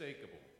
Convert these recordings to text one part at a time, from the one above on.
unmistakable.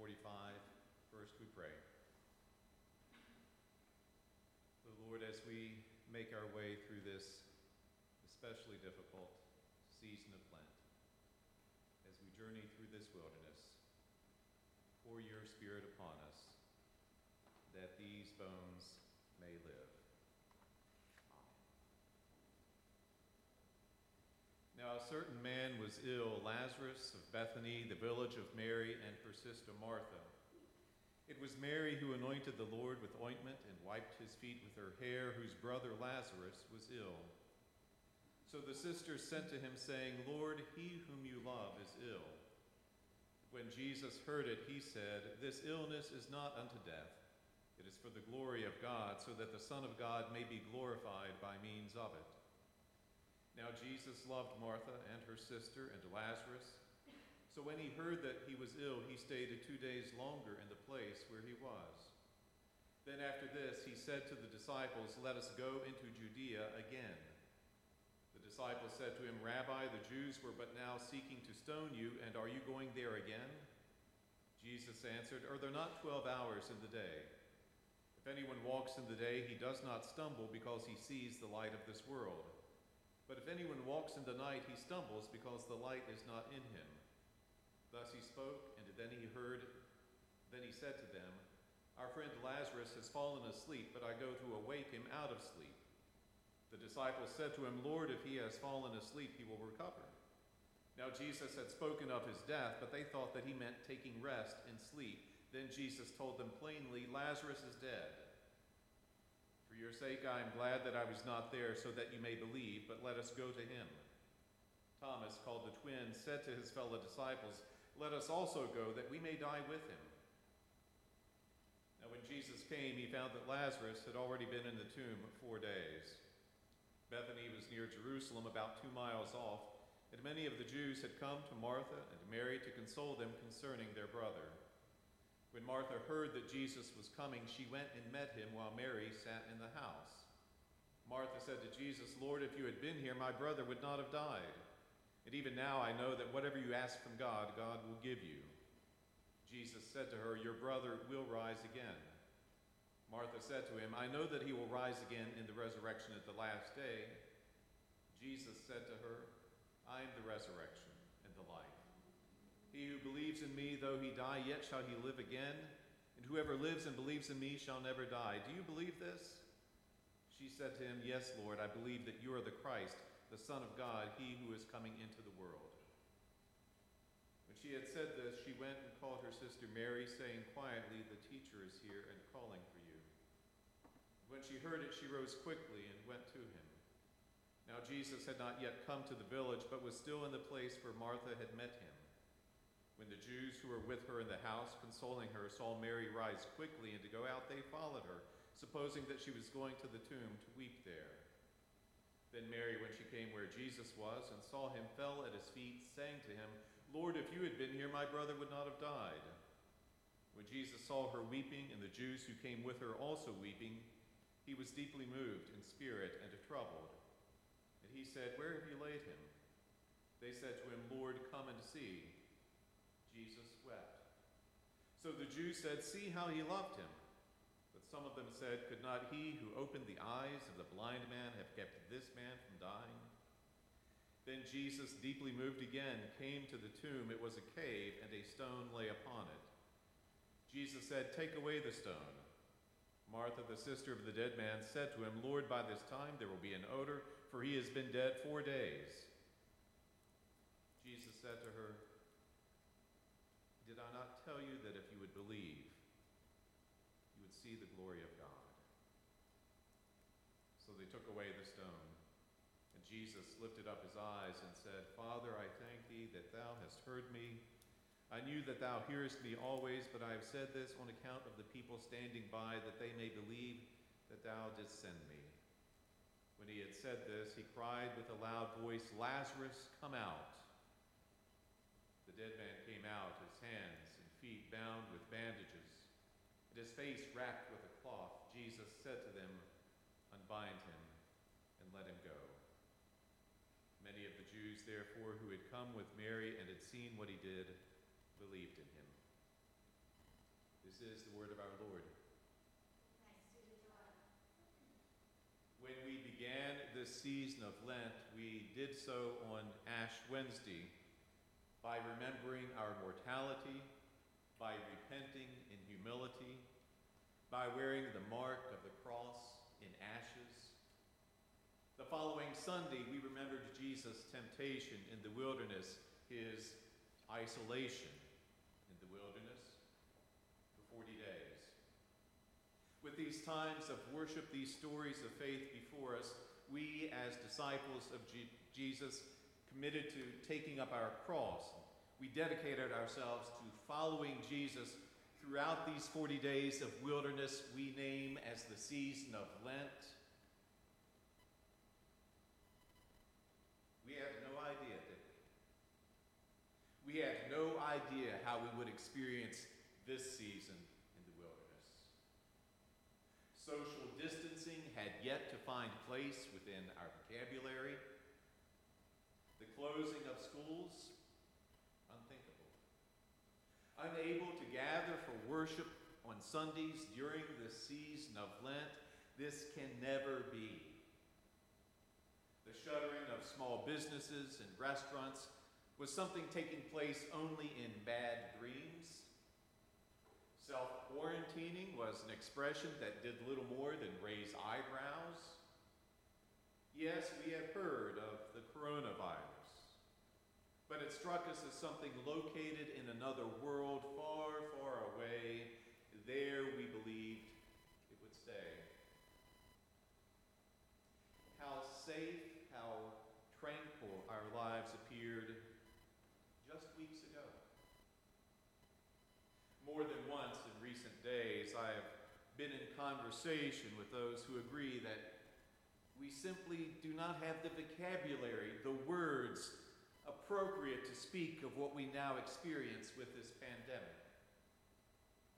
45. First, we pray. The Lord, as we make our way through this especially difficult season of Lent, as we journey through this wilderness, pour your Spirit upon us, that these bones may live. Now, a certain man was ill, Lazarus of Bethany, the village of Mary and her sister Martha. It was Mary who anointed the Lord with ointment and wiped his feet with her hair, whose brother Lazarus was ill. So the sisters sent to him, saying, Lord, he whom you love is ill. When Jesus heard it, he said, This illness is not unto death. It is for the glory of God, so that the Son of God may be glorified by means of it. Now Jesus loved Martha and her sister and Lazarus. So when he heard that he was ill, he stayed two days longer in the place where he was. Then after this, he said to the disciples, Let us go into Judea again. The disciples said to him, Rabbi, the Jews were but now seeking to stone you, and are you going there again? Jesus answered, Are there not twelve hours in the day? If anyone walks in the day, he does not stumble because he sees the light of this world. But if anyone walks in the night, he stumbles because the light is not in him. Thus he spoke, and then he heard, then he said to them, Our friend Lazarus has fallen asleep, but I go to awake him out of sleep. The disciples said to him, Lord, if he has fallen asleep, he will recover. Now Jesus had spoken of his death, but they thought that he meant taking rest in sleep. Then Jesus told them plainly, Lazarus is dead. For your sake I am glad that I was not there, so that you may believe, but let us go to him. Thomas, called the twin, said to his fellow disciples, Let us also go, that we may die with him. Now when Jesus came, he found that Lazarus had already been in the tomb four days. Bethany was near Jerusalem, about two miles off, and many of the Jews had come to Martha and Mary to console them concerning their brother. When Martha heard that Jesus was coming, she went and met him while Mary sat in the house. Martha said to Jesus, Lord, if you had been here, my brother would not have died. And even now I know that whatever you ask from God, God will give you. Jesus said to her, Your brother will rise again. Martha said to him, I know that he will rise again in the resurrection at the last day. Jesus said to her, I am the resurrection and the life. He who believes in me, though he die, yet shall he live again. And whoever lives and believes in me shall never die. Do you believe this? She said to him, Yes, Lord, I believe that you are the Christ, the Son of God, he who is coming into the world. When she had said this, she went and called her sister Mary, saying quietly, The teacher is here and calling for you. When she heard it, she rose quickly and went to him. Now Jesus had not yet come to the village, but was still in the place where Martha had met him. When the Jews who were with her in the house, consoling her, saw Mary rise quickly and to go out, they followed her, supposing that she was going to the tomb to weep there. Then Mary, when she came where Jesus was and saw him, fell at his feet, saying to him, Lord, if you had been here, my brother would not have died. When Jesus saw her weeping, and the Jews who came with her also weeping, he was deeply moved in spirit and troubled. And he said, Where have you laid him? They said to him, Lord, come and see. So the Jews said, See how he loved him. But some of them said, Could not he who opened the eyes of the blind man have kept this man from dying? Then Jesus, deeply moved again, came to the tomb. It was a cave, and a stone lay upon it. Jesus said, Take away the stone. Martha, the sister of the dead man, said to him, Lord, by this time there will be an odor, for he has been dead four days. Jesus said to her, Did I not tell you that if you would believe, you would see the glory of God? So they took away the stone. And Jesus lifted up his eyes and said, Father, I thank thee that thou hast heard me. I knew that thou hearest me always, but I have said this on account of the people standing by, that they may believe that thou didst send me. When he had said this, he cried with a loud voice, Lazarus, come out. Dead man came out, his hands and feet bound with bandages, and his face wrapped with a cloth. Jesus said to them, Unbind him and let him go. Many of the Jews, therefore, who had come with Mary and had seen what he did, believed in him. This is the word of our Lord. When we began this season of Lent, we did so on Ash Wednesday by remembering our mortality, by repenting in humility, by wearing the mark of the cross in ashes. The following Sunday, we remembered Jesus' temptation in the wilderness, his isolation in the wilderness for 40 days. With these times of worship, these stories of faith before us, we as disciples of Jesus committed to taking up our cross. We dedicated ourselves to following Jesus throughout these 40 days of wilderness we name as the season of Lent. We had no idea, did we? We had no idea how we would experience this season in the wilderness. Social distancing had yet to find place within our vocabulary. Closing of schools, unthinkable. Unable to gather for worship on Sundays during the season of Lent, this can never be. The shuttering of small businesses and restaurants was something taking place only in bad dreams. Self quarantining was an expression that did little more than raise eyebrows. Yes, we have heard of the coronavirus, but it struck us as something located in another world far, far away. There we believed it would stay. How safe how tranquil our lives appeared just weeks ago. More than once in recent days, I have been in conversation with those who agree that we simply do not have the vocabulary, the words appropriate to speak of what we now experience with this pandemic.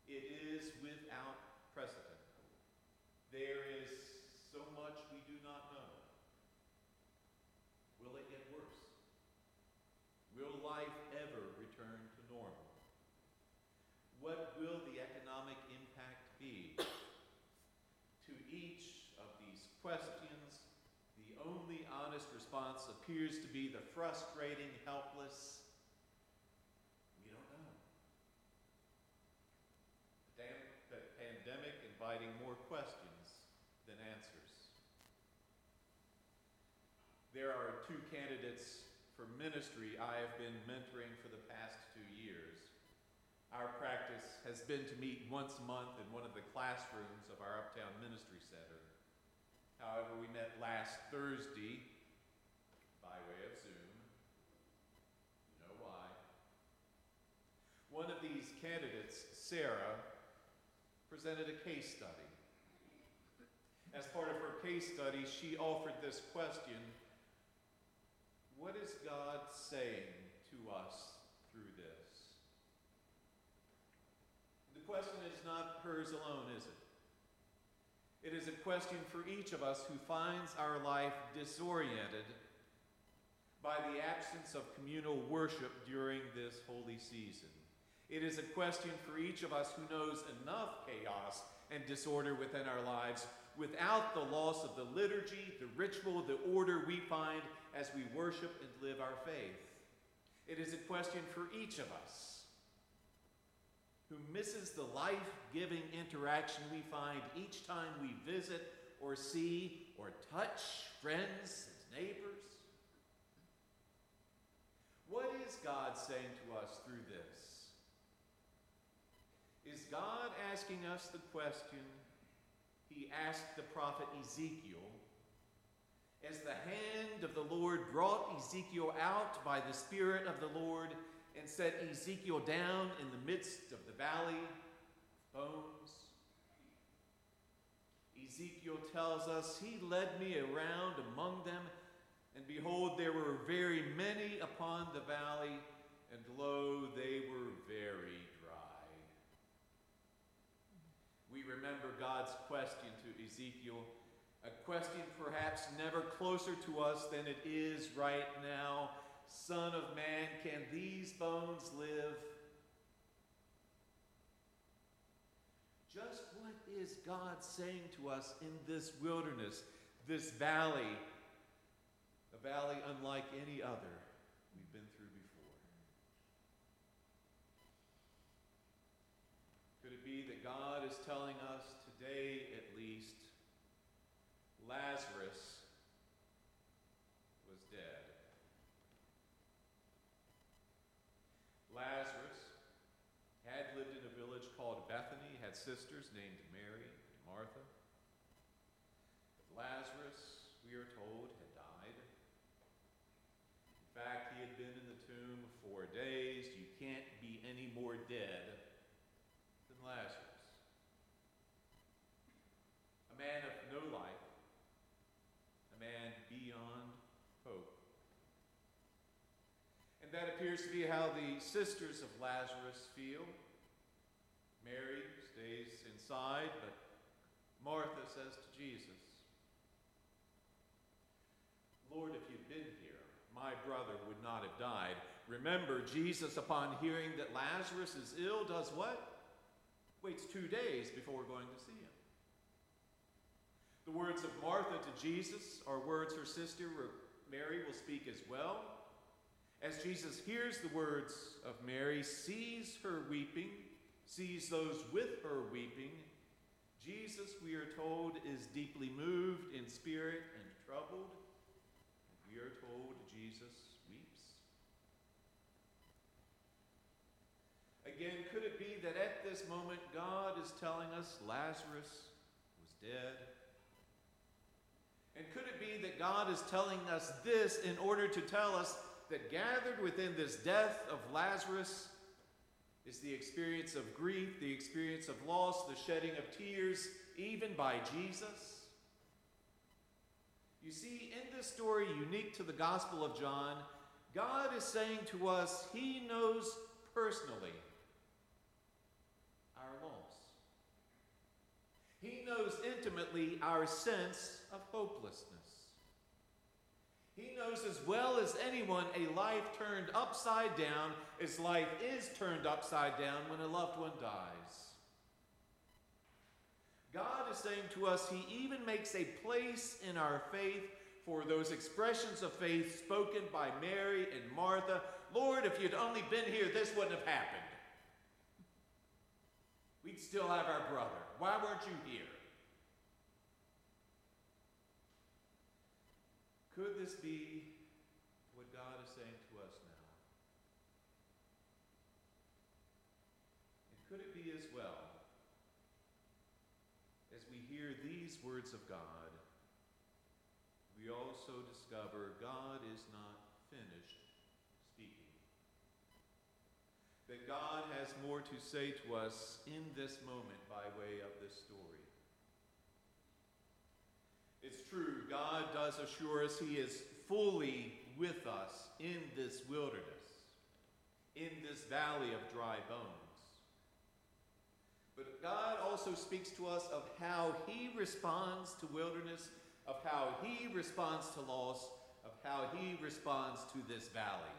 It is without precedent. There is so much we do not know. Will it get worse? Will life ever return to normal? What will the economic impact be? to each of these questions, response appears to be the frustrating, helpless, we don't know. The pandemic inviting more questions than answers. There are two candidates for ministry I have been mentoring for the past two years. Our practice has been to meet once a month in one of the classrooms of our Uptown Ministry Center. However, we met last Thursday by way of Zoom. You know why. One of these candidates, Sarah, presented a case study. As part of her case study, she offered this question what is God saying to us through this? The question is not hers alone, is it? It is a question for each of us who finds our life disoriented by the absence of communal worship during this holy season. It is a question for each of us who knows enough chaos and disorder within our lives without the loss of the liturgy, the ritual, the order we find as we worship and live our faith. It is a question for each of us who misses the life giving interaction we find each time we visit or see or touch friends and neighbors. What is God saying to us through this? Is God asking us the question he asked the prophet Ezekiel as the hand of the Lord brought Ezekiel out by the Spirit of the Lord and set Ezekiel down in the midst of the valley of bones. Ezekiel tells us, He led me around among them, and behold, there were very many upon the valley, and lo, they were very dry. We remember God's question to Ezekiel, a question perhaps never closer to us than it is right now Son of man, can these bones live? Just what is God saying to us in this wilderness, this valley? Valley unlike any other we've been through before? Could it be that God is telling us today, at least, Lazarus was dead? Lazarus had lived in a village called Bethany, had sisters named Mary and Martha. But Lazarus, we are told, had died. In fact, he had been in the tomb four days. You can't be any more dead than Lazarus. A man of no life, a man beyond hope. And that appears to be how the sisters of Lazarus feel. Mary stays inside, but Martha says to Jesus, Lord, if you'd been here, my brother would not have died. Remember, Jesus, upon hearing that Lazarus is ill, does what? Waits two days before going to see him. The words of Martha to Jesus are words her sister Mary will speak as well. As Jesus hears the words of Mary, sees her weeping, sees those with her weeping, Jesus, we are told, is deeply moved in spirit and troubled. And we are told Jesus Again, could it be that at this moment God is telling us Lazarus was dead? And could it be that God is telling us this in order to tell us that gathered within this death of Lazarus is the experience of grief, the experience of loss, the shedding of tears, even by Jesus? You see, in this story unique to the Gospel of John, God is saying to us, He knows personally our loss. He knows intimately our sense of hopelessness. He knows as well as anyone a life turned upside down as life is turned upside down when a loved one dies. God is saying to us, He even makes a place in our faith for those expressions of faith spoken by Mary and Martha. Lord, if you'd only been here, this wouldn't have happened. We'd still have our brother. Why weren't you here? Could this be what God is saying to us now? And could it be as well, as we hear these words of God, we also discover God is not finished That God has more to say to us in this moment by way of this story. It's true, God does assure us He is fully with us in this wilderness, in this valley of dry bones. But God also speaks to us of how He responds to wilderness, of how He responds to loss, of how He responds to this valley.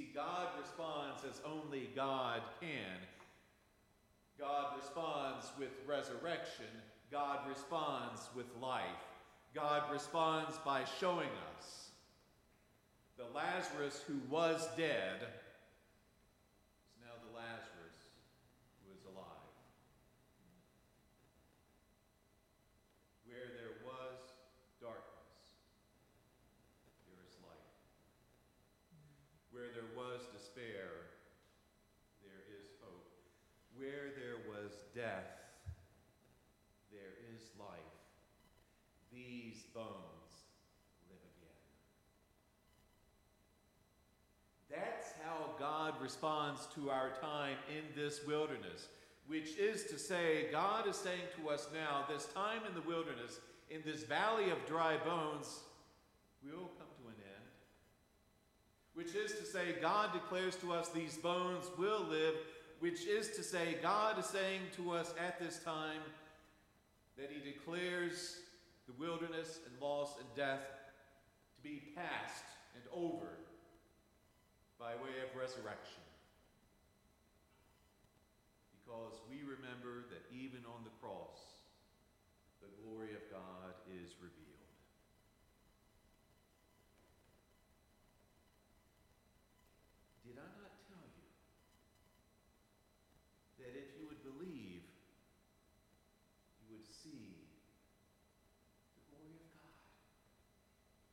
See, God responds as only God can. God responds with resurrection God responds with life. God responds by showing us the Lazarus who was dead is now the Lazarus who is alive. Where there was darkness, there is light. Where there was despair, there is hope. Where there was death, these bones live again. That's how God responds to our time in this wilderness, which is to say, God is saying to us now, this time in the wilderness, in this valley of dry bones, will come to an end. Which is to say, God declares to us these bones will live, which is to say, God is saying to us at this time that He declares the wilderness and loss and death to be past and over by way of resurrection. because we remember that even on the cross, the glory of God is revealed. Did I not tell you that if you would believe, you would see the glory of God?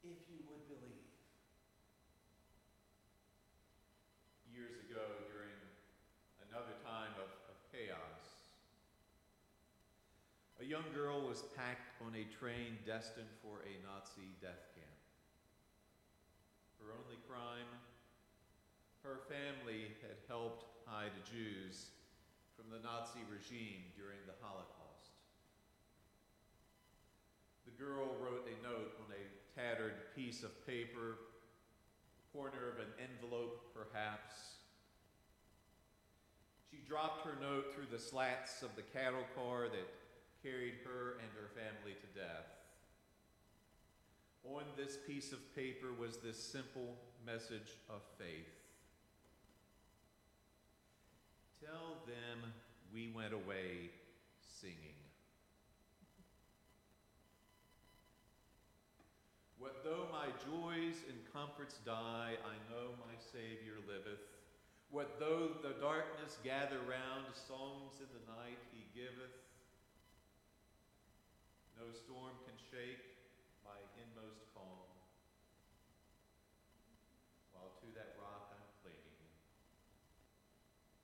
If you would believe. Years ago, during another time of, of chaos, a young girl was packed on a train destined for a Nazi death camp. Her only crime her family had helped hide Jews from the Nazi regime during the Holocaust. The girl wrote a note on a tattered piece of paper, corner of an envelope perhaps. She dropped her note through the slats of the cattle car that carried her and her family to death. On this piece of paper was this simple message of faith. Tell them we went away singing. What though my joys and comforts die, I know my Savior liveth. What though the darkness gather round, songs in the night he giveth. No storm can shake my inmost calm, while to that rock I'm clinging.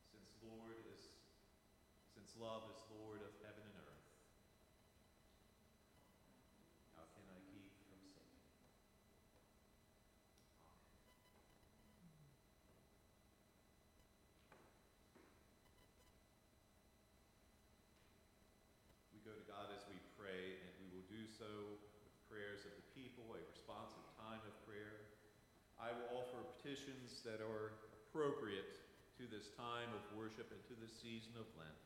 Since Lord is, since love is Lord of heaven and earth, how can I keep from singing? We go to God as we pray, and we will do so with prayers of the people, a responsive time of prayer. I will offer petitions that are appropriate to this time of worship and to this season of Lent,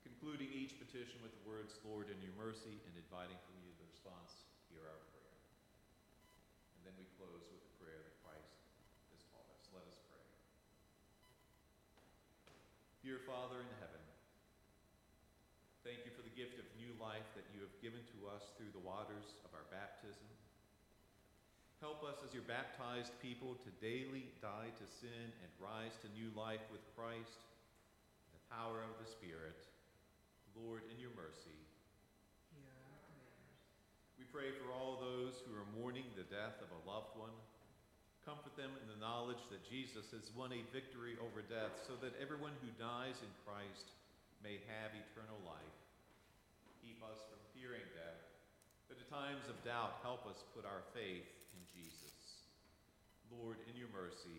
concluding each petition with the words, Lord, in your mercy, and inviting from you the response, hear our prayer. And then we close with the prayer that Christ has taught us. Let us pray. Dear Father in heaven, thank you for the gift of new life given to us through the waters of our baptism. Help us as your baptized people to daily die to sin and rise to new life with Christ, the power of the Spirit. Lord, in your mercy, Hear our prayers. we pray for all those who are mourning the death of a loved one. Comfort them in the knowledge that Jesus has won a victory over death so that everyone who dies in Christ may have eternal life. Keep us from fearing death, but at times of doubt, help us put our faith in Jesus. Lord, in your mercy,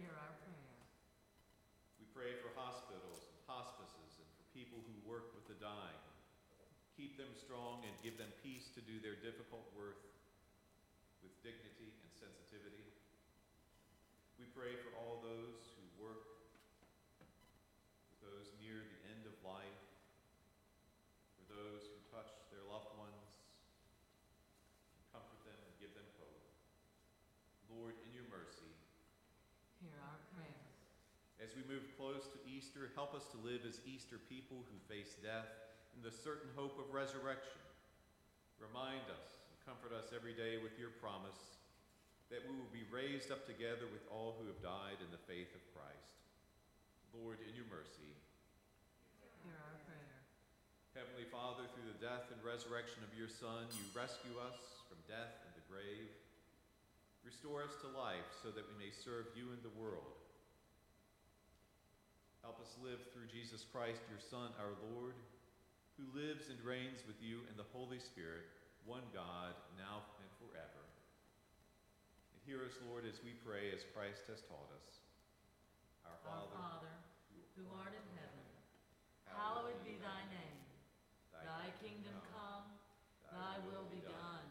Hear our prayer. we pray for hospitals and hospices and for people who work with the dying. Keep them strong and give them peace to do their difficult work with dignity and sensitivity. We pray for all those who work with those near the end of life, for those who touch their loved ones, comfort them and give them hope. Lord, in your mercy, Hear our prayer. as we move close to Easter, help us to live as Easter people who face death in the certain hope of resurrection. Remind us and comfort us every day with your promise that we will be raised up together with all who have died in the faith of Christ. Lord, in your mercy, Hear our prayer. Heavenly Father, through the death and resurrection of your Son, you rescue us from death and the grave. Restore us to life so that we may serve you in the world. Help us live through Jesus Christ, your Son, our Lord, who lives and reigns with you in the Holy Spirit, one God, now and forever. And hear us, Lord, as we pray as Christ has taught us. Our Our Father, Father, who art in heaven, hallowed be thy name. Thy kingdom come, thy will be done,